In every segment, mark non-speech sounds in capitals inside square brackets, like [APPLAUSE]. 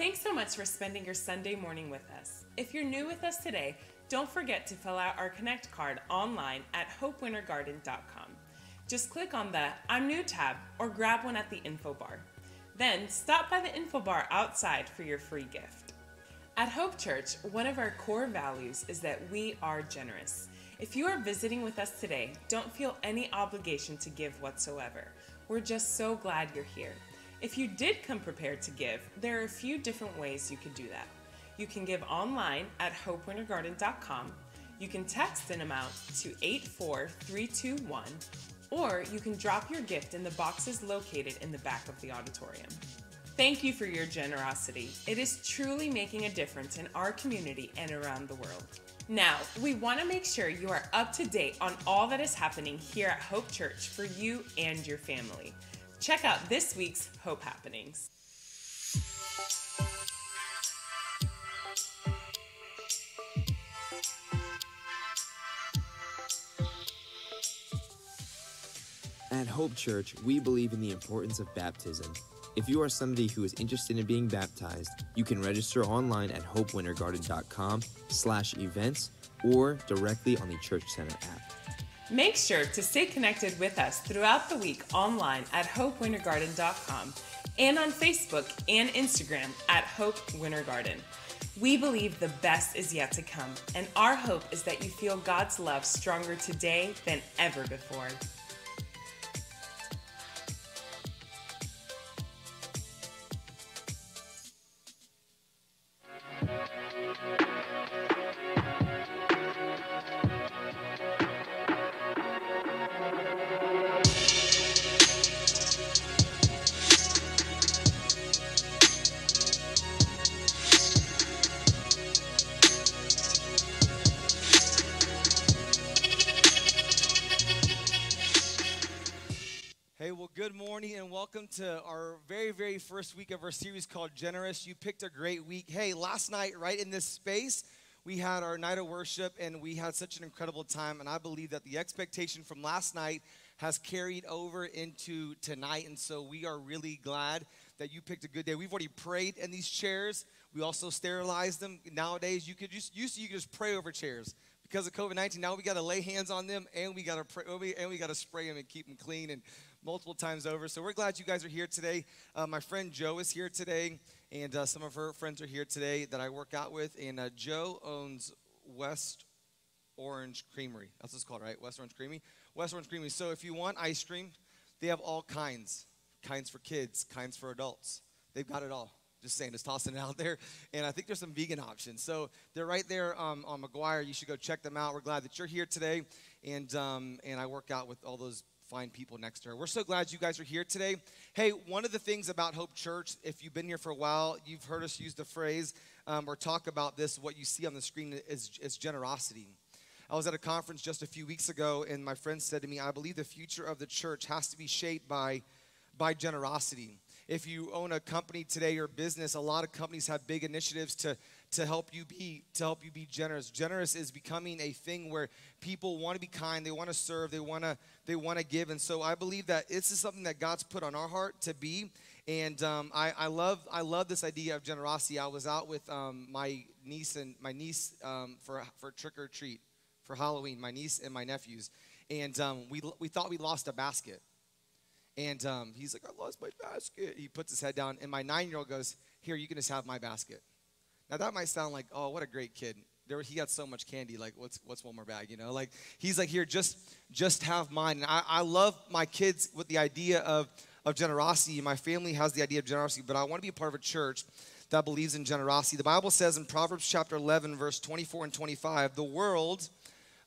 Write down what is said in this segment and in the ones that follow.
Thanks so much for spending your Sunday morning with us. If you're new with us today, don't forget to fill out our Connect card online at hopewintergarden.com. Just click on the I'm new tab or grab one at the info bar. Then stop by the info bar outside for your free gift. At Hope Church, one of our core values is that we are generous. If you are visiting with us today, don't feel any obligation to give whatsoever. We're just so glad you're here. If you did come prepared to give, there are a few different ways you could do that. You can give online at hopewintergarden.com. You can text an amount to 84321, or you can drop your gift in the boxes located in the back of the auditorium. Thank you for your generosity. It is truly making a difference in our community and around the world. Now, we want to make sure you are up to date on all that is happening here at Hope Church for you and your family. Check out this week's Hope Happenings. At Hope Church, we believe in the importance of baptism. If you are somebody who is interested in being baptized, you can register online at hopewintergarden.com slash events or directly on the Church Center app. Make sure to stay connected with us throughout the week online at hopewintergarden.com and on Facebook and Instagram at Hope Winter Garden. We believe the best is yet to come, and our hope is that you feel God's love stronger today than ever before. Hey, well, good morning and welcome to our very, very first week of our series called Generous. You picked a great week. Hey, last night, right in this space, we had our night of worship and we had such an incredible time. And I believe that the expectation from last night has carried over into tonight. And so we are really glad that you picked a good day. We've already prayed in these chairs. We also sterilized them. Nowadays, you could just used to you could just pray over chairs because of COVID nineteen. Now we got to lay hands on them and we got to pray and we got to spray them and keep them clean and multiple times over. So we're glad you guys are here today. Uh, my friend Joe is here today, and uh, some of her friends are here today that I work out with. And uh, Joe owns West Orange Creamery. That's what it's called, right? West Orange Creamery. West Orange Creamery. So if you want ice cream, they have all kinds. Kinds for kids, kinds for adults. They've got it all. Just saying, just tossing it out there. And I think there's some vegan options. So they're right there um, on Maguire. You should go check them out. We're glad that you're here today. And, um, and I work out with all those fine people next to her. We're so glad you guys are here today. Hey, one of the things about Hope Church, if you've been here for a while, you've heard us use the phrase um, or talk about this. What you see on the screen is, is generosity. I was at a conference just a few weeks ago, and my friend said to me, I believe the future of the church has to be shaped by, by generosity. If you own a company today or business, a lot of companies have big initiatives to to help you be to help you be generous. Generous is becoming a thing where people want to be kind, they want to serve, they want to they want to give, and so I believe that this is something that God's put on our heart to be. And um, I, I love I love this idea of generosity. I was out with um, my niece and my niece um, for for trick or treat for Halloween. My niece and my nephews, and um, we we thought we lost a basket. And um, he's like, I lost my basket. He puts his head down, and my nine year old goes, Here, you can just have my basket. Now that might sound like, oh, what a great kid. There, he got so much candy. Like, what's what's one more bag? You know, like he's like, here, just just have mine. And I, I love my kids with the idea of of generosity. My family has the idea of generosity, but I want to be a part of a church that believes in generosity. The Bible says in Proverbs chapter 11, verse 24 and 25, the world,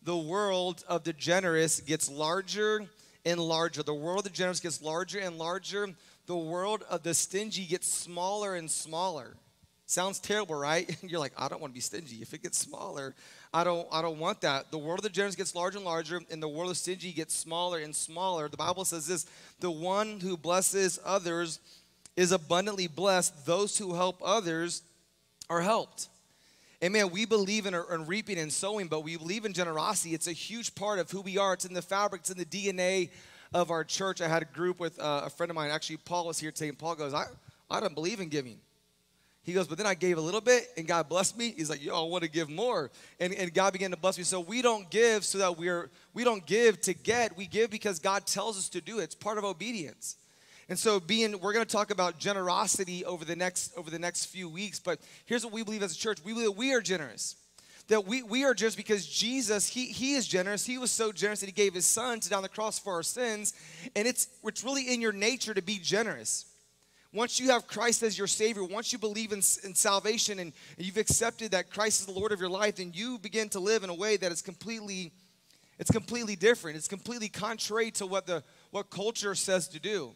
the world of the generous gets larger and larger. The world of the generous gets larger and larger. The world of the stingy gets smaller and smaller. Sounds terrible, right? [LAUGHS] You're like, I don't want to be stingy. If it gets smaller, I don't I don't want that. The world of the generous gets larger and larger, and the world of stingy gets smaller and smaller. The Bible says this: the one who blesses others is abundantly blessed. Those who help others are helped. Amen. We believe in, in reaping and sowing, but we believe in generosity. It's a huge part of who we are. It's in the fabric, it's in the DNA of our church. I had a group with uh, a friend of mine. Actually, Paul was here today, and Paul goes, I, I don't believe in giving. He goes, but then I gave a little bit and God blessed me. He's like, yo, I want to give more. And, and God began to bless me. So we don't give so that we're, we don't give to get. We give because God tells us to do it. It's part of obedience. And so being, we're going to talk about generosity over the next, over the next few weeks. But here's what we believe as a church. We believe we are generous. That we, we are generous because Jesus, he, he is generous. He was so generous that he gave his son to down the cross for our sins. And it's, it's really in your nature to be generous. Once you have Christ as your Savior, once you believe in, in salvation and you've accepted that Christ is the Lord of your life, then you begin to live in a way that is completely, it's completely different. It's completely contrary to what the what culture says to do.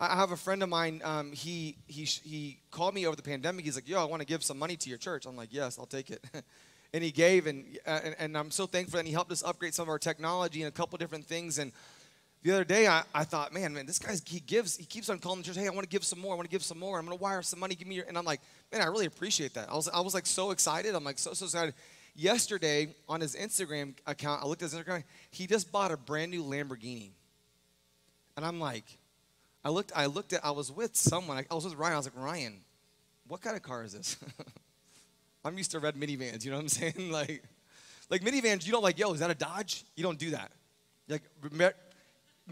I have a friend of mine. Um, he he he called me over the pandemic. He's like, "Yo, I want to give some money to your church." I'm like, "Yes, I'll take it." [LAUGHS] and he gave, and, uh, and and I'm so thankful. And he helped us upgrade some of our technology and a couple different things. And the other day, I, I thought, man, man, this guy, he gives, he keeps on calling the church, hey, I want to give some more, I want to give some more, I'm to wire some money, give me your, and I'm like, man, I really appreciate that. I was, I was like so excited. I'm like so, so excited. Yesterday, on his Instagram account, I looked at his Instagram, he just bought a brand new Lamborghini. And I'm like, I looked, I looked at, I was with someone, I, I was with Ryan, I was like, Ryan, what kind of car is this? [LAUGHS] I'm used to red minivans, you know what I'm saying? [LAUGHS] like, like minivans, you don't like, yo, is that a Dodge? You don't do that. Like,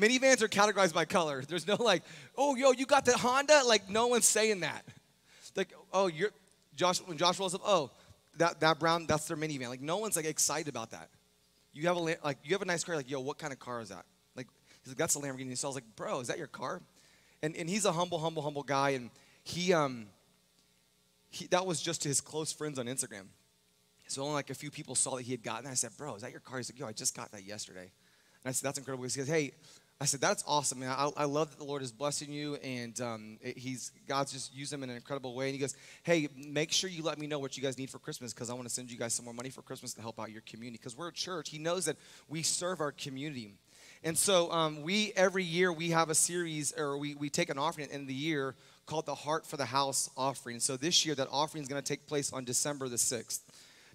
minivans are categorized by color. [LAUGHS] There's no like, oh, yo, you got the Honda? Like, no one's saying that. Like, oh, you're, Josh, when Josh rolls up, oh, that, that brown, that's their minivan. Like, no one's like excited about that. You have a, like, you have a nice car, like, yo, what kind of car is that? Like, he's like, that's a Lamborghini. So I was like, bro, is that your car? And, and he's a humble, humble, humble guy. And he, um, he, that was just to his close friends on Instagram. So only like a few people saw that he had gotten. I said, bro, is that your car? He's like, yo, I just got that yesterday. And I said, that's incredible. He says, hey, I said, that's awesome, man. I, I love that the Lord is blessing you and um, he's, God's just used him in an incredible way. And he goes, hey, make sure you let me know what you guys need for Christmas because I want to send you guys some more money for Christmas to help out your community. Because we're a church. He knows that we serve our community. And so um, we, every year, we have a series or we, we take an offering at the end of the year called the Heart for the House offering. So this year, that offering is going to take place on December the 6th.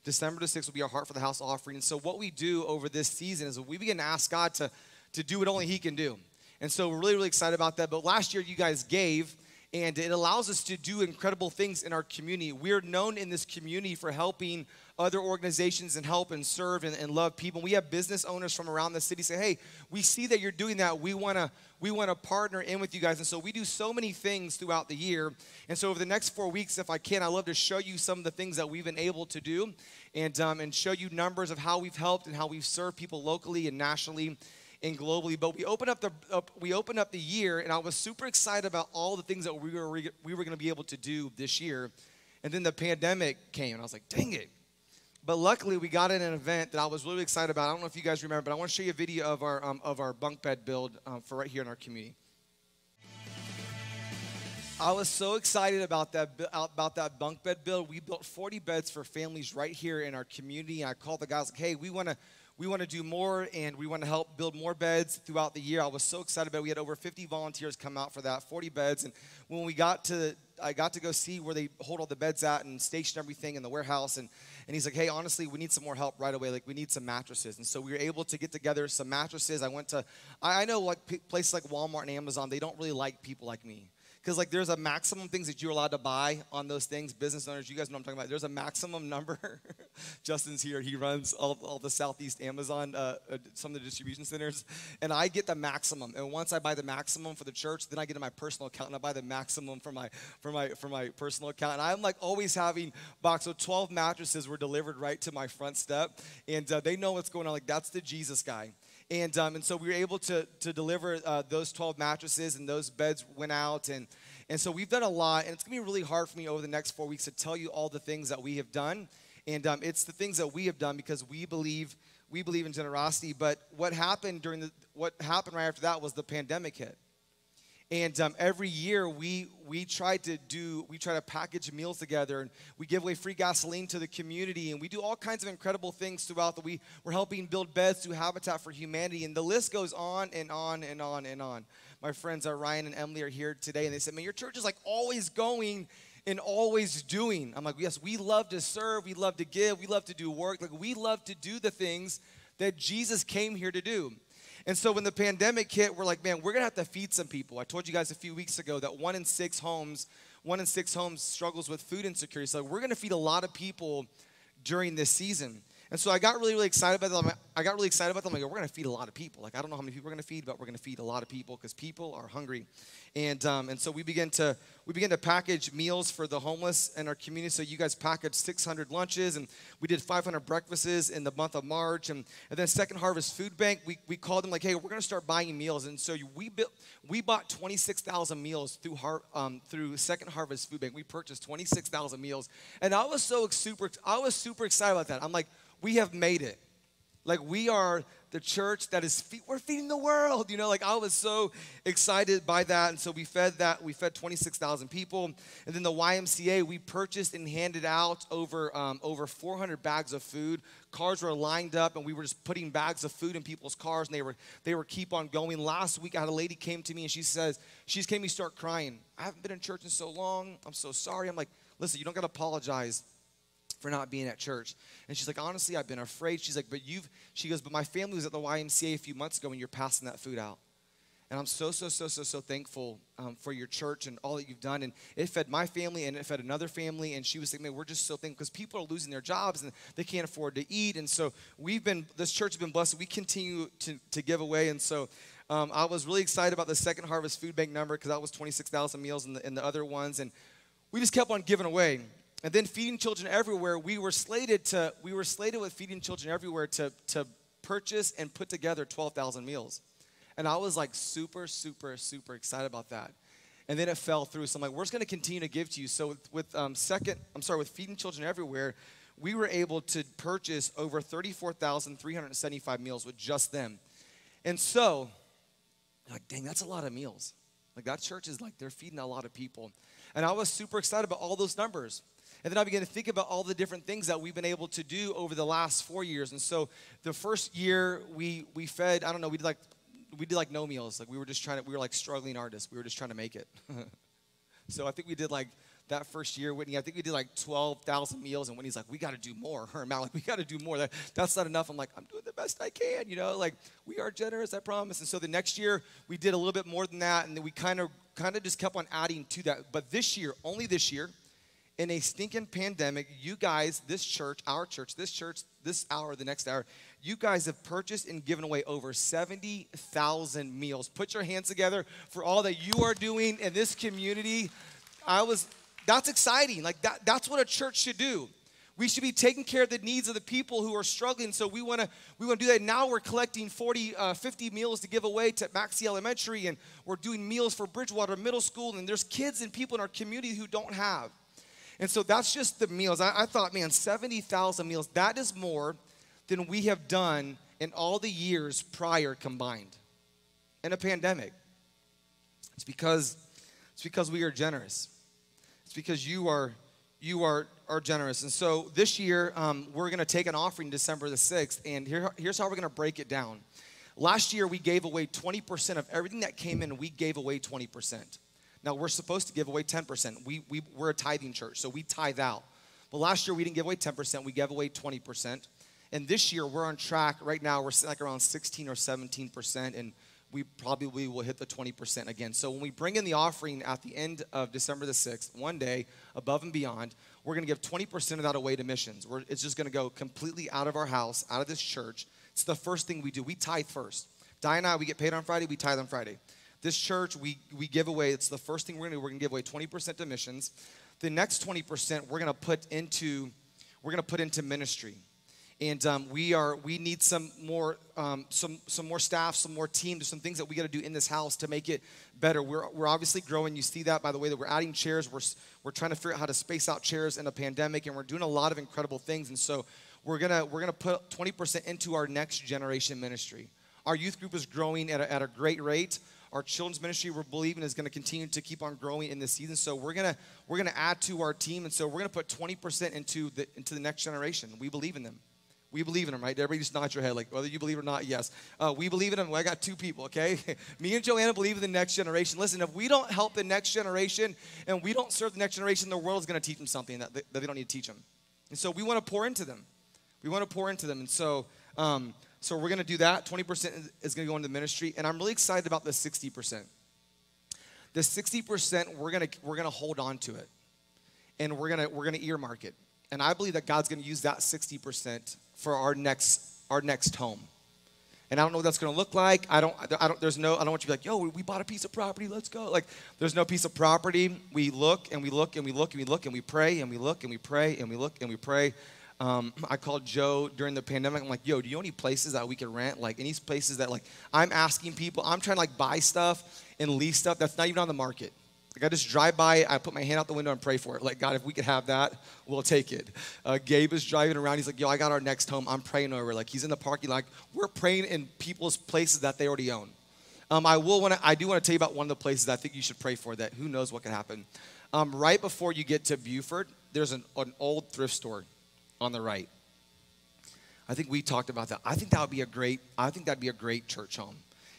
December the 6th will be our Heart for the House offering. And so what we do over this season is we begin to ask God to – to do what only He can do. And so we're really, really excited about that. But last year, you guys gave, and it allows us to do incredible things in our community. We're known in this community for helping other organizations and help and serve and, and love people. We have business owners from around the city say, hey, we see that you're doing that. We want to we want to partner in with you guys. And so we do so many things throughout the year. And so over the next four weeks, if I can, I'd love to show you some of the things that we've been able to do and, um, and show you numbers of how we've helped and how we've served people locally and nationally and globally. But we opened up the up, we opened up the year, and I was super excited about all the things that we were we were going to be able to do this year. And then the pandemic came, and I was like, dang it. But luckily, we got in an event that I was really excited about. I don't know if you guys remember, but I want to show you a video of our um, of our bunk bed build um, for right here in our community. I was so excited about that about that bunk bed build. We built 40 beds for families right here in our community. And I called the guys like, "Hey, we want to we want to do more and we want to help build more beds throughout the year. I was so excited about it. We had over 50 volunteers come out for that, 40 beds. And when we got to, I got to go see where they hold all the beds at and station everything in the warehouse. And, and he's like, hey, honestly, we need some more help right away. Like, we need some mattresses. And so we were able to get together some mattresses. I went to, I, I know like places like Walmart and Amazon, they don't really like people like me because like there's a maximum things that you're allowed to buy on those things. Business owners you guys know what i'm talking about. There's a maximum number. [LAUGHS] Justin's here. He runs all, all the southeast amazon uh, uh, some of the distribution centers. And i get the maximum. And once i buy the maximum for the church then i get in my personal account and i buy the maximum for my for my for my personal account. And i'm like always having box so 12 mattresses were delivered right to my front step. And uh, they know what's going on. Like that's the jesus guy and, um, and so we were able to, to deliver uh, those 12 mattresses, and those beds went out. And, and so we've done a lot, and it's going to be really hard for me over the next four weeks to tell you all the things that we have done. And um, it's the things that we have done because we believe we believe in generosity. But what happened during the what happened right after that was the pandemic hit. And um, every year we we try to do we try to package meals together and we give away free gasoline to the community and we do all kinds of incredible things throughout the we we're helping build beds through Habitat for Humanity and the list goes on and on and on and on. My friends uh, Ryan and Emily are here today and they said, "Man, your church is like always going and always doing." I'm like, "Yes, we love to serve, we love to give, we love to do work. Like we love to do the things that Jesus came here to do." And so when the pandemic hit, we're like, man, we're gonna have to feed some people. I told you guys a few weeks ago that one in six homes, one in six homes struggles with food insecurity. So we're gonna feed a lot of people during this season. And so I got really, really excited about them. I got really excited about them. Like, we're going to feed a lot of people. Like, I don't know how many people we're going to feed, but we're going to feed a lot of people because people are hungry. And, um, and so we begin to we begin to package meals for the homeless in our community. So you guys packaged 600 lunches, and we did 500 breakfasts in the month of March. And, and then Second Harvest Food Bank, we, we called them like, hey, we're going to start buying meals. And so we built we bought 26,000 meals through Har- um, through Second Harvest Food Bank. We purchased 26,000 meals, and I was so super I was super excited about that. I'm like we have made it. Like we are the church that is fe- we're feeding the world. You know, like I was so excited by that, and so we fed that. We fed 26,000 people, and then the YMCA we purchased and handed out over um, over 400 bags of food. Cars were lined up, and we were just putting bags of food in people's cars, and they were they were keep on going. Last week, I had a lady came to me, and she says she just came to me start crying. I haven't been in church in so long. I'm so sorry. I'm like, listen, you don't got to apologize for not being at church. And she's like, honestly, I've been afraid. She's like, but you've, she goes, but my family was at the YMCA a few months ago when you're passing that food out. And I'm so, so, so, so, so thankful um, for your church and all that you've done. And it fed my family and it fed another family. And she was saying, man, we're just so thankful because people are losing their jobs and they can't afford to eat. And so we've been, this church has been blessed. We continue to, to give away. And so um, I was really excited about the second harvest food bank number because that was 26,000 meals and the, and the other ones. And we just kept on giving away. And then feeding children everywhere, we were slated to we were slated with feeding children everywhere to to purchase and put together 12,000 meals. And I was like super super super excited about that. And then it fell through. So I'm like, we're just going to continue to give to you. So with, with um, second, I'm sorry, with feeding children everywhere, we were able to purchase over 34,375 meals with just them. And so, like, dang, that's a lot of meals. Like that church is like they're feeding a lot of people. And I was super excited about all those numbers. And then I began to think about all the different things that we've been able to do over the last four years. And so the first year we we fed, I don't know, we did like we did like no meals. Like we were just trying to, we were like struggling artists. We were just trying to make it. [LAUGHS] so I think we did like that first year, Whitney, I think we did like 12,000 meals. And Whitney's like, we got to do more. [LAUGHS] Her and Matt, like, we got to do more. That, that's not enough. I'm like, I'm doing the best I can, you know, like we are generous, I promise. And so the next year we did a little bit more than that. And then we kind of, kind of just kept on adding to that. But this year, only this year, in a stinking pandemic, you guys, this church, our church, this church, this hour, the next hour, you guys have purchased and given away over 70,000 meals. Put your hands together for all that you are doing in this community. I was, that's exciting. Like that, that's what a church should do. We should be taking care of the needs of the people who are struggling. So we want to we want to do that. Now we're collecting 40, uh, 50 meals to give away to Maxey Elementary, and we're doing meals for Bridgewater Middle School. And there's kids and people in our community who don't have. And so that's just the meals. I, I thought, man, 70,000 meals, that is more than we have done in all the years prior combined in a pandemic. It's because it's because we are generous. It's because you are you are are generous. And so this year um, we're going to take an offering December the sixth, and here, here's how we're going to break it down. Last year we gave away 20% of everything that came in. We gave away 20%. Now, we're supposed to give away 10%. We, we, we're a tithing church, so we tithe out. But last year, we didn't give away 10%, we gave away 20%. And this year, we're on track. Right now, we're like around 16 or 17%, and we probably will hit the 20% again. So when we bring in the offering at the end of December the 6th, one day, above and beyond, we're going to give 20% of that away to missions. We're, it's just going to go completely out of our house, out of this church. It's the first thing we do. We tithe first. Di and I, we get paid on Friday, we tithe on Friday. This church, we, we give away, it's the first thing we're gonna do. We're gonna give away 20% to missions. The next 20% we're gonna put into, we're gonna put into ministry. And um, we are we need some more um, some some more staff, some more team. There's some things that we got to do in this house to make it better. We're, we're obviously growing. You see that by the way that we're adding chairs. We're we're trying to figure out how to space out chairs in a pandemic, and we're doing a lot of incredible things. And so we're gonna we're gonna put 20% into our next generation ministry. Our youth group is growing at a, at a great rate. Our children's ministry, we're believing, is going to continue to keep on growing in this season. So we're gonna we're gonna add to our team, and so we're gonna put 20% into the into the next generation. We believe in them. We believe in them, right? Everybody just nod your head, like whether you believe or not. Yes, uh, we believe in them. Well, I got two people, okay? [LAUGHS] Me and Joanna believe in the next generation. Listen, if we don't help the next generation and we don't serve the next generation, the world's going to teach them something that they, that they don't need to teach them. And so we want to pour into them. We want to pour into them, and so. Um, So we're going to do that. 20% is going to go into ministry. And I'm really excited about the 60%. The 60%, we're going to, we're going to hold on to it. And we're going to, we're going to earmark it. And I believe that God's going to use that 60% for our next, our next home. And I don't know what that's going to look like. I don't, I don't, there's no, I don't want you to be like, yo, we bought a piece of property, let's go. Like, there's no piece of property. We look and we look and we look and we look and we pray and we look and we pray and we look and we pray um, [CLEARS THROAT] I called Joe during the pandemic. I'm like, yo, do you know any places that we can rent? Like any places that like I'm asking people, I'm trying to like buy stuff and lease stuff that's not even on the market. Like I just drive by, I put my hand out the window and pray for it. Like, God, if we could have that, we'll take it. Uh, Gabe is driving around. He's like, yo, I got our next home. I'm praying over. Like he's in the parking lot. We're praying in people's places that they already own. Um, I will want to, I do want to tell you about one of the places I think you should pray for that who knows what could happen. Um, right before you get to Buford, there's an, an old thrift store on the right. I think we talked about that. I think that would be a great, I think that'd be a great church home.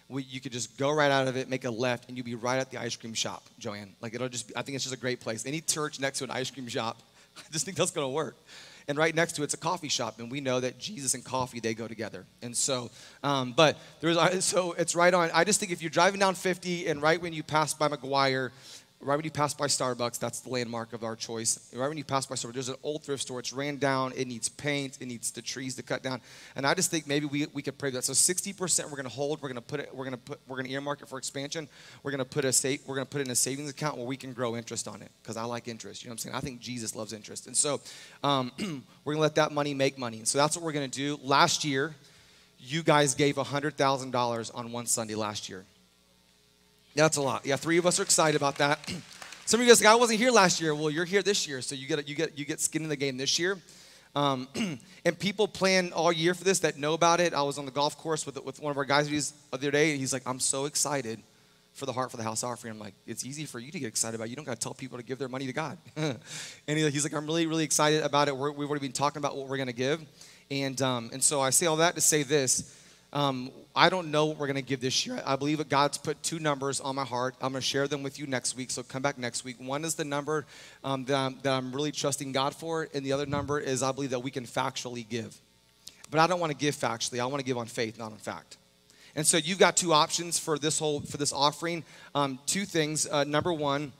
We, you could just go right out of it, make a left, and you'd be right at the ice cream shop, Joanne. Like it'll just, be, I think it's just a great place. Any church next to an ice cream shop, [LAUGHS] I just think that's to work. And right next to it's a coffee shop, and we know that Jesus and coffee they go together. And so, um, but there's so it's right on. I just think if you're driving down 50, and right when you pass by Maguire, right when you pass by Starbucks, that's the landmark of our choice. Right when you pass by Starbucks, there's an old thrift store. It's ran down. It needs paint. It needs the trees to cut down. And I just think maybe we, we could pray that. So 60% we're going to hold. We're going to put it. We're going to put. We're going to earmark it for expansion. We're going to put a save. We're going to put it in a savings account where we can grow interest on it because I like interest. You know what I'm saying? I think Jesus loves interest. And so um, [CLEARS THROAT] we're going to let that money make money. And so that's what we're going to do. Last year, you guys gave $100,000 on one Sunday last year. That's a lot. Yeah, three of us are excited about that. [CLEARS THROAT] Some of you guys like, I wasn't here last year. Well, you're here this year, so you get you get you get skin in the game this year. Um, [CLEARS THROAT] and people plan all year for this that know about it. I was on the golf course with with one of our guys the other day, and he's like, "I'm so excited for the heart for the house offering." I'm like, "It's easy for you to get excited about. You don't got to tell people to give their money to God." [LAUGHS] and he's like, "I'm really really excited about it. we have already been talking about what we're going to give." And um, and so I say all that to say this. Um, I don't know what we're going to give this year. I believe that God's put two numbers on my heart. I'm going to share them with you next week, so come back next week. One is the number um, that, I'm, that I'm really trusting God for, and the other number is I believe that we can factually give. But I don't want to give factually. I want to give on faith, not on fact. And so you've got two options for this whole for this offering. Um, two things. Uh, number one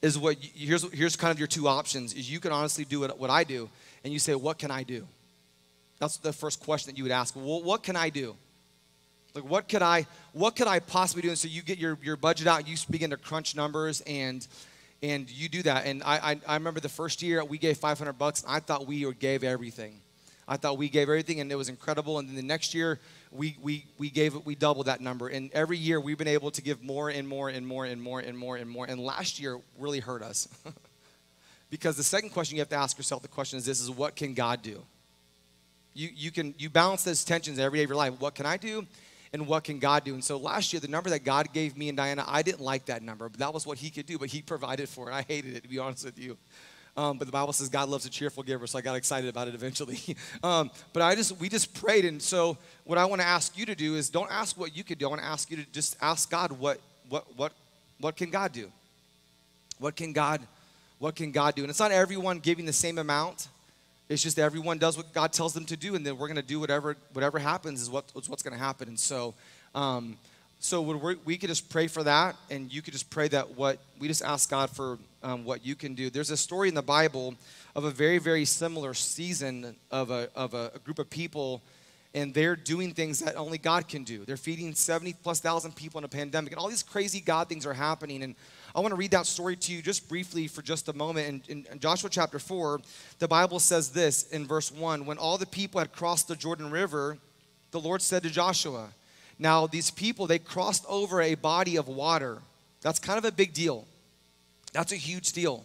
is what here's here's kind of your two options. Is you can honestly do what, what I do, and you say, what can I do? That's the first question that you would ask. Well, what can I do? Like what could I what could I possibly do? And so you get your, your budget out, you begin to crunch numbers and and you do that. And I, I, I remember the first year we gave 500 bucks. I thought we gave everything. I thought we gave everything and it was incredible. And then the next year we, we, we gave it, we doubled that number. And every year we've been able to give more and more and more and more and more and more. And last year really hurt us. [LAUGHS] because the second question you have to ask yourself, the question is this is what can God do? You, you can you balance those tensions every day of your life. What can I do? and what can God do? And so last year, the number that God gave me and Diana, I didn't like that number, but that was what He could do, but He [LAUGHS] provided for it. I hated it, to be honest with you. Um, but the Bible says God loves a cheerful giver, so I got excited about it eventually. [LAUGHS] um, but I just we just prayed, and so what I want to ask you to do is don't ask what you could do. I want to ask you to just ask God what what what what can God do? What can God what can God do? And it's not everyone giving the same amount. It's just everyone does what God tells them to do, and then we're going to do whatever whatever happens is what, what's going to happen. And so, um, so we we could just pray for that, and you could just pray that what we just ask God for um, what you can do. There's a story in the Bible of a very very similar season of a of a, a group of people and they're doing things that only God can do. They're feeding 70 plus thousand people in a pandemic, and all these crazy God things are happening. And I want to read that story to you just briefly for just a moment. In, in, Joshua chapter 4, the Bible says this in verse 1 When all the people had crossed the Jordan River, the Lord said to Joshua, Now these people, they crossed over a body of water. That's kind of a big deal. That's a huge deal.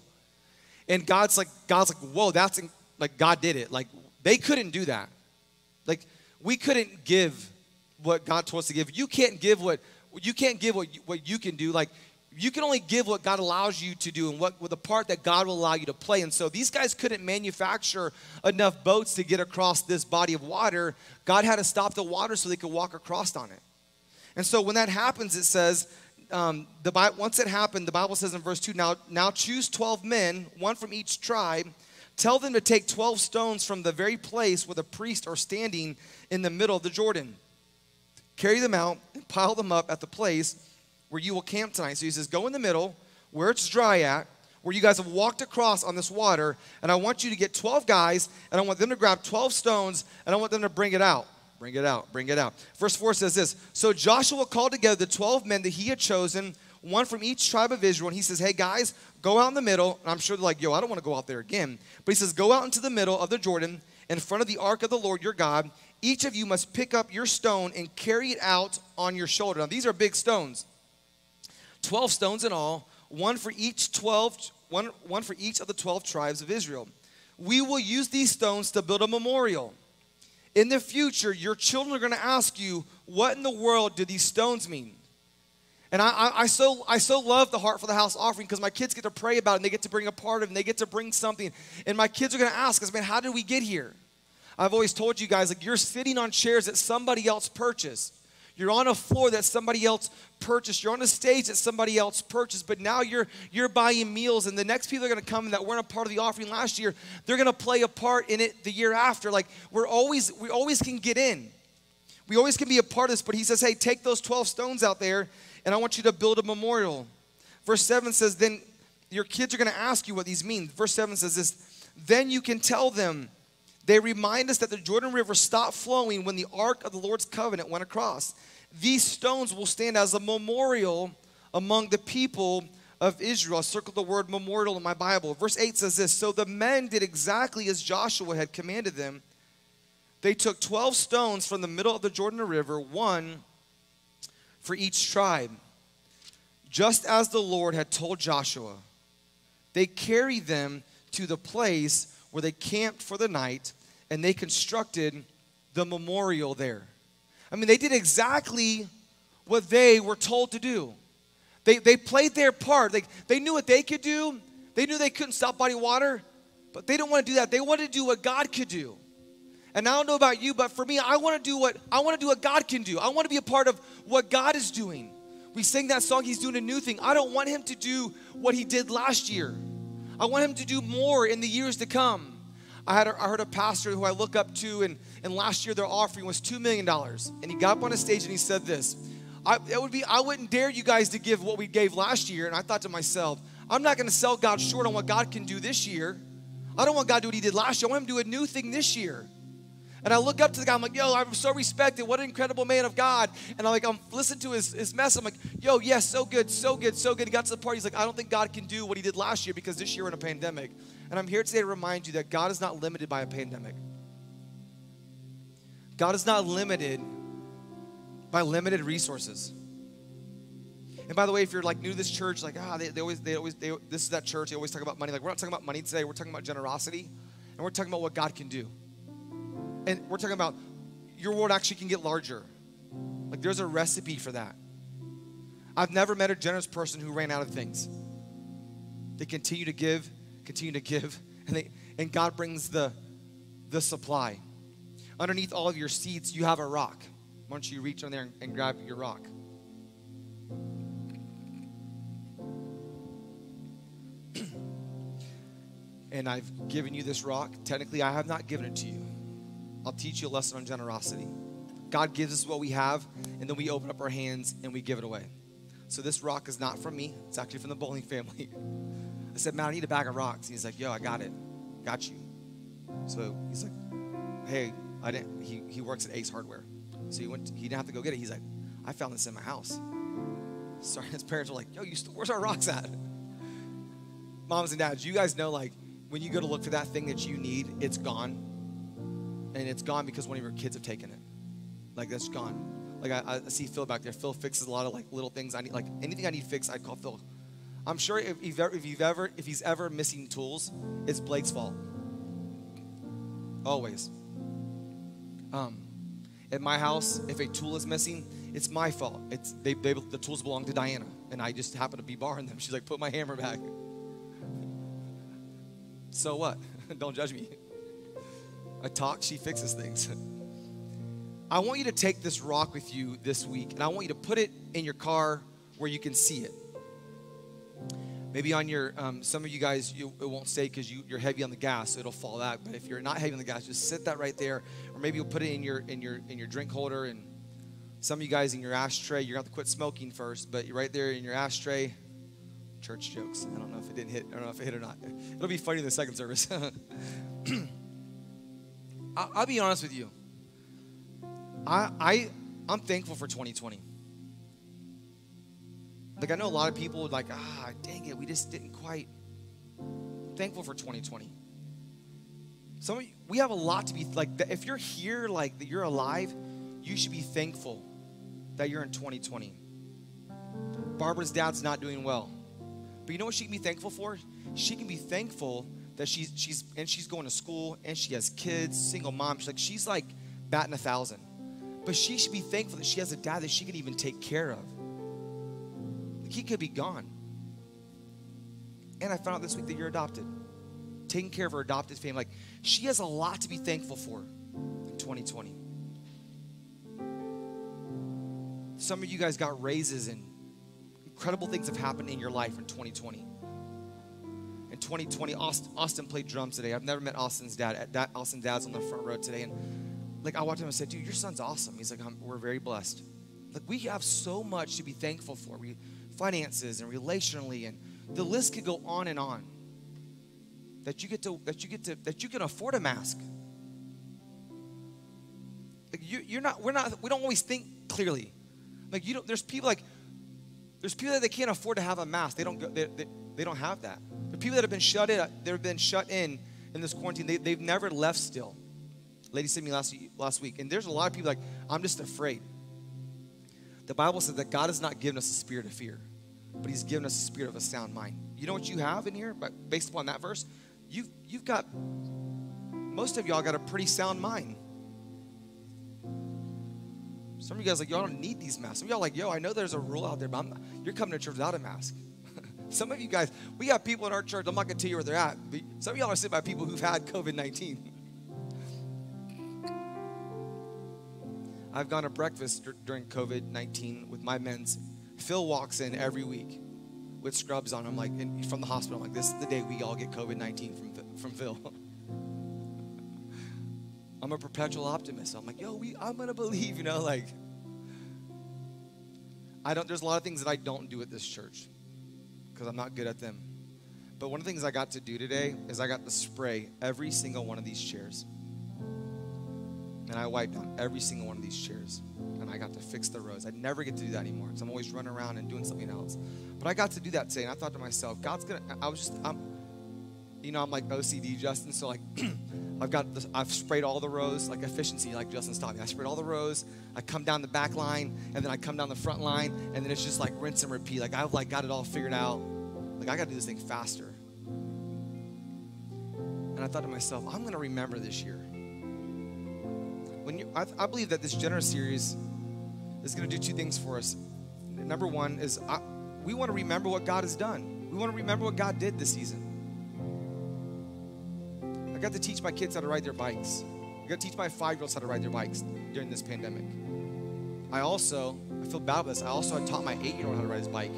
And God's like, God's like, whoa, that's like God did it. Like they couldn't do that. We couldn't give what God told us to give. You can't give what you can't give what what you can do. Like you can only give what God allows you to do and what with the part that God will allow you to play. And so these guys couldn't manufacture enough boats to get across this body of water. God had to stop the water so they could walk across on it. And so when that happens, it says, um, the once it happened, the Bible says in verse 2 now, now choose 12 men, one from each tribe, Tell them to take 12 stones from the very place where the priests are standing in the middle of the Jordan. Carry them out and pile them up at the place where you will camp tonight. So he says, Go in the middle where it's dry at, where you guys have walked across on this water, and I want you to get 12 guys, and I want them to grab 12 stones, and I want them to bring it out. Bring it out, bring it out. Verse 4 says this So Joshua called together the 12 men that he had chosen, one from each tribe of Israel, and he says, Hey guys, go out in the middle. And I'm sure they're like, Yo, I don't want to go out there again. But he says, Go out into the middle of the Jordan in front of the ark of the Lord your God. Each of you must pick up your stone and carry it out on your shoulder. Now, these are big stones 12 stones in all, one for each 12, one, one for each of the 12 tribes of Israel. We will use these stones to build a memorial. In the future, your children are going to ask you, What in the world do these stones mean? And I, I, I, so, I so love the Heart for the House offering because my kids get to pray about it and they get to bring a part of it and they get to bring something. And my kids are going to ask us, man, how did we get here? I've always told you guys, like, you're sitting on chairs that somebody else purchased. You're on a floor that somebody else purchased. You're on a stage that somebody else purchased. But now you're you're buying meals, and the next people are going to come that weren't a part of the offering last year. They're going to play a part in it the year after. Like we're always we always can get in. We always can be a part of this. But he says, hey, take those 12 stones out there, and I want you to build a memorial. Verse 7 says, then your kids are going to ask you what these mean. Verse 7 says this, then you can tell them they remind us that the Jordan River stopped flowing when the Ark of the Lord's covenant went across. These stones will stand as a memorial among the people of Israel. I circled the word memorial in my Bible. Verse 8 says this So the men did exactly as Joshua had commanded them. They took 12 stones from the middle of the Jordan River, one for each tribe, just as the Lord had told Joshua. They carried them to the place where they camped for the night and they constructed the memorial there. I mean, they did exactly what they were told to do. They, they played their part. They, they knew what they could do. They knew they couldn't stop body water, but they didn't want to do that. They wanted to do what God could do. And I don't know about you, but for me, I want to do what I want to do what God can do. I want to be a part of what God is doing. We sing that song, He's doing a new thing. I don't want Him to do what He did last year. I want Him to do more in the years to come. I, had a, I heard a pastor who I look up to, and, and last year their offering was $2 million. And he got up on a stage and he said this I, it would be, I wouldn't dare you guys to give what we gave last year. And I thought to myself, I'm not going to sell God short on what God can do this year. I don't want God to do what He did last year. I want Him to do a new thing this year. And I look up to the guy, I'm like, yo, I'm so respected. What an incredible man of God. And I'm like, I'm listening to his, his mess. I'm like, yo, yes, so good, so good, so good. He got to the part, he's like, I don't think God can do what he did last year because this year we're in a pandemic. And I'm here today to remind you that God is not limited by a pandemic. God is not limited by limited resources. And by the way, if you're like new to this church, like ah, they, they always, they always, they, this is that church. They always talk about money. Like we're not talking about money today. We're talking about generosity, and we're talking about what God can do. And we're talking about your world actually can get larger. Like there's a recipe for that. I've never met a generous person who ran out of things. They continue to give continue to give, [LAUGHS] and, they, and God brings the, the supply. Underneath all of your seats, you have a rock. Why don't you reach on there and, and grab your rock? [CLEARS THROAT] and I've given you this rock. Technically, I have not given it to you. I'll teach you a lesson on generosity. God gives us what we have, and then we open up our hands and we give it away. So this rock is not from me, it's actually from the bowling family. [LAUGHS] I said, man, I need a bag of rocks. He's like, yo, I got it. Got you. So he's like, hey, I didn't, he, he works at Ace Hardware. So he went, to, he didn't have to go get it. He's like, I found this in my house. [LAUGHS] Sorry, his parents were like, yo, you st- where's our rocks at? [LAUGHS] Moms and dads, you guys know like when you go to look for that thing that you need, it's gone. And it's gone because one of your kids have taken it. Like that's gone. Like I, I see Phil back there. Phil fixes a lot of like little things I need. Like anything I need fixed, I call Phil. I'm sure if, if, if, you've ever, if he's ever missing tools, it's Blake's fault. Always. Um, at my house, if a tool is missing, it's my fault. It's they, they, the tools belong to Diana, and I just happen to be borrowing them. [LAUGHS] She's like, "Put my hammer back." [LAUGHS] so what? [LAUGHS] Don't judge me. I talk, she fixes things. [LAUGHS] I want you to take this rock with you this week, and I want you to put it in your car where you can see it. Maybe on your, um, some of you guys, you, it won't stay because you, you're heavy on the gas, so it'll fall out. But if you're not heavy on the gas, just sit that right there, or maybe you'll put it in your in your in your drink holder. And some of you guys in your ashtray, you're gonna have to quit smoking first, but you're right there in your ashtray. Church jokes. I don't know if it didn't hit. I don't know if it hit or not. [LAUGHS] It'll be funny in the second service. [LAUGHS] [CLEARS THROAT] I'll be honest with you. I I I'm thankful for 2020. Like I know a lot of people would like, ah, dang it, we just didn't quite. Thankful for 2020. Some you, we have a lot to be like. If you're here, like that, you're alive, you should be thankful that you're in 2020. Barbara's dad's not doing well, but you know what she can be thankful for? She can be thankful that she's she's and she's going to school and she has kids, single mom. She's like she's like batting a thousand, but she should be thankful that she has a dad that she can even take care of Like he could be gone. And I found out this week that you're adopted. Taking care of her adopted family. Like, she has a lot to be thankful for in 2020. Some of you guys got raises and incredible things have happened in your life in 2020. In 2020, Austin, Austin played drums today. I've never met Austin's dad. That Austin's dad's on the front row today. And like I walked him and said, dude, your son's awesome. He's like, we're very blessed. Like we have so much to be thankful for. We finances and relationally and the list could go on and on that you get to that you get to that you can afford a mask like you, you're not we're not we don't always think clearly like you don't there's people like there's people that they can't afford to have a mask. They don't go, they, they, they don't have that. The people that have been shut in uh, they've been shut in in this quarantine they, they've never left still. Lady sent me last, last week and there's a lot of people like i'm just afraid. The bible says that god has not given us a spirit of fear but he's given us a spirit of a sound mind. You know what you have in here, but based upon that verse, you've you've got most of y'all got a pretty sound mind. Some of you guys like y'all don't need these masks. Some of y'all like, yo, I know there's a rule out there, but you're coming to church without a mask. [LAUGHS] some of you guys, we have people in our church. I'm not gonna tell you where they're at. But some of y'all are sitting by people who've had COVID 19. [LAUGHS] I've gone to breakfast during COVID 19 with my men's Phil walks in every week with scrubs on. I'm like, from the hospital. I'm like, this is the day we all get COVID 19 from, from Phil. [LAUGHS] I'm a perpetual optimist. I'm like, yo, we, I'm gonna believe, you know, like. I don't. There's a lot of things that I don't do at this church because I'm not good at them. But one of the things I got to do today is I got to spray every single one of these chairs, and I wiped down every single one of these chairs and I got to fix the roads. I never get to do that anymore because I'm always running around and doing something else. But I got to do that today, and I thought to myself, God's gonna. I was just, I'm, you know, I'm like OCD, Justin. So like, [CLEARS THROAT] I've got, this, I've sprayed all the rows, like efficiency, like Justin's taught me. I sprayed all the rows. I come down the back line, and then I come down the front line, and then it's just like rinse and repeat. Like I've like got it all figured out. Like I got to do this thing faster. And I thought to myself, I'm gonna remember this year. When you, I, I believe that this generous series is to do two things for us. Number one is I, we want to remember what God has done. We want to remember what God did this season. Got to teach my kids how to ride their bikes. I got to teach my five-year-olds how to ride their bikes during this pandemic. I also, I feel bad about this. I also taught my eight-year-old how to ride his bike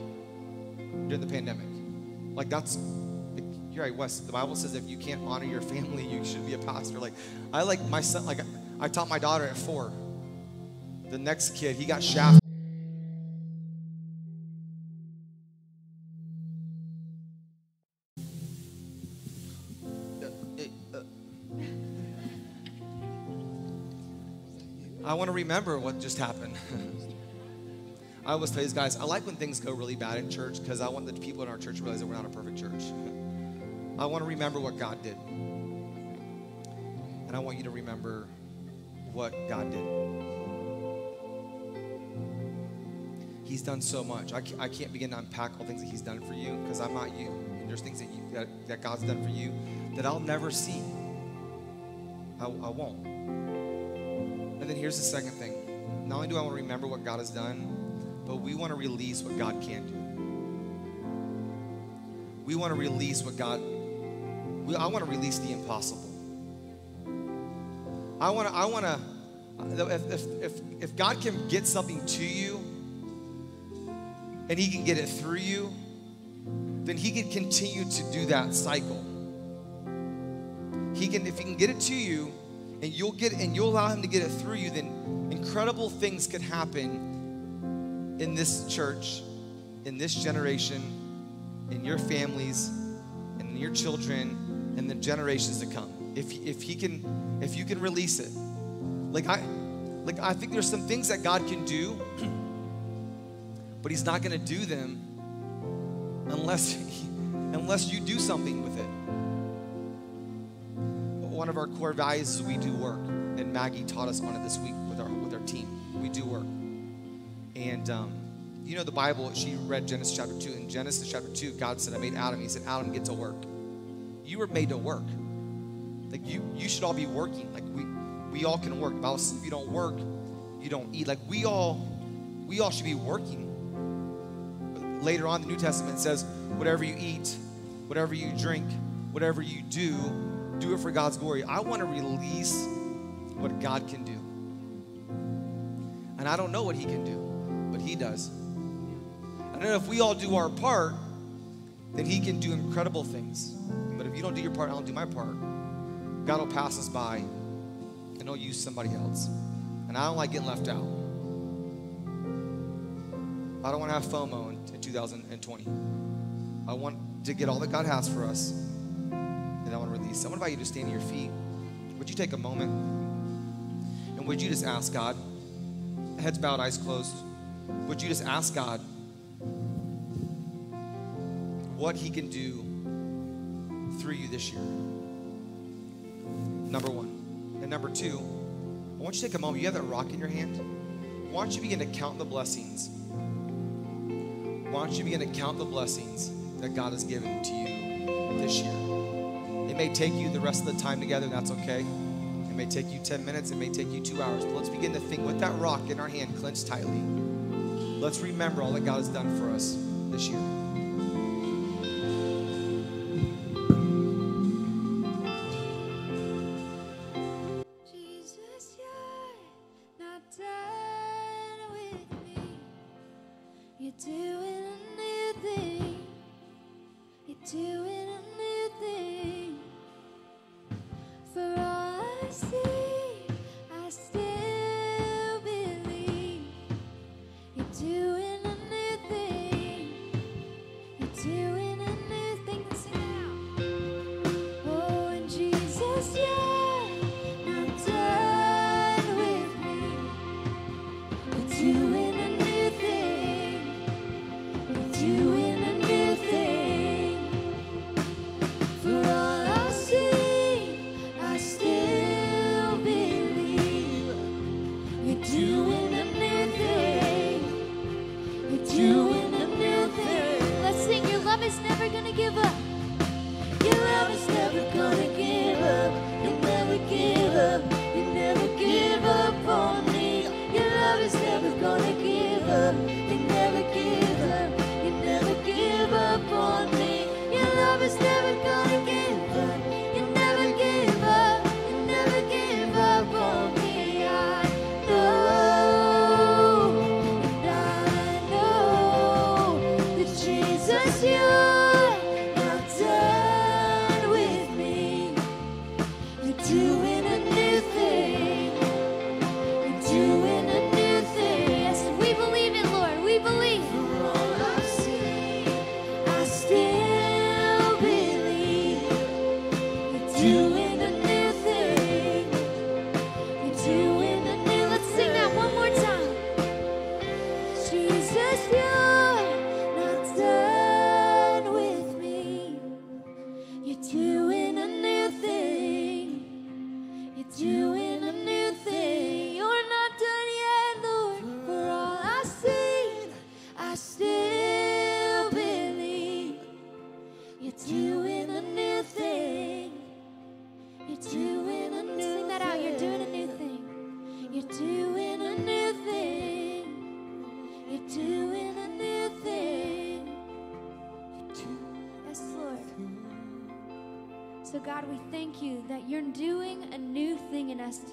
during the pandemic. Like that's, you're right. The Bible says if you can't honor your family, you should be a pastor. Like I like my son. Like I taught my daughter at four the next kid, he got shafted. I want to remember what just happened. [LAUGHS] I always tell these guys, I like when things go really bad in church because I want the people in our church to realize that we're not a perfect church. I want to remember what God did. And I want you to remember what God did. He's done so much. I I can't begin to unpack all things that He's done for you because I'm not you. And there's things that, you, that, that God's done for you that I'll never see. I, I won't. And then here's the second thing. Not only do I want to remember what God has done, but we want to release what God can do. We want to release what God, we, I want to release the impossible. I want to, I want to, if, if, if, if God can get something to you and He can get it through you, then he can continue to do that cycle. He can, if he can get it to you, and you'll get and you'll allow him to get it through you, then incredible things could happen in this church, in this generation, in your families, and in your children, and the generations to come. If if he can, if you can release it, like I, like I think there's some things that God can do, but He's not to do them unless [LAUGHS] unless you do something one of our core values is we do work, and Maggie taught us on it this week with our with our team. We do work, and um, you know the Bible. She read Genesis chapter two. In Genesis chapter two, God said, "I made Adam." He said, "Adam, get to work. You were made to work. Like you, you should all be working. Like we, we all can work. If you don't work, you don't eat. Like we all, we all should be working." Later on, the New Testament says, "Whatever you eat, whatever you drink, whatever you do." Do it for God's glory. I want to release what God can do. And I don't know what He can do, but He does. I know if we all do our part, then He can do incredible things. But if you don't do your part, I don't do my part, God will pass us by and He'll use somebody else. And I don't like getting left out. I don't want to have FOMO in 2020. I want to get all that God has for us I want to release. I want to invite you to stand to your feet. Would you take a moment and would you just ask God, heads bowed, eyes closed, would you just ask God what He can do through you this year? Number one. And number two, I want you to take a moment. You have that rock in your hand. Why don't you begin to count the blessings? Why don't you begin to count the blessings that God has given to you this year? It may take you the rest of the time together, that's okay. It may take you 10 minutes, it may take you two hours, but let's begin to think with that rock in our hand clenched tightly. Let's remember all that God has done for us this year.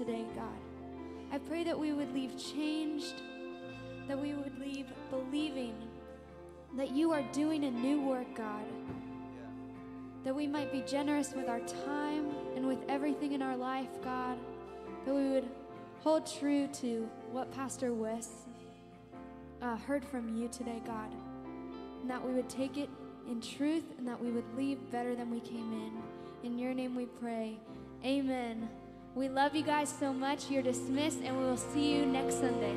Today, God. I pray that we would leave changed, that we would leave believing that you are doing a new work, God. That we might be generous with our time and with everything in our life, God. That we would hold true to what Pastor Wes uh, heard from you today, God. And that we would take it in truth and that we would leave better than we came in. In your name we pray. Amen. We love you guys so much. You're dismissed, and we will see you next Sunday.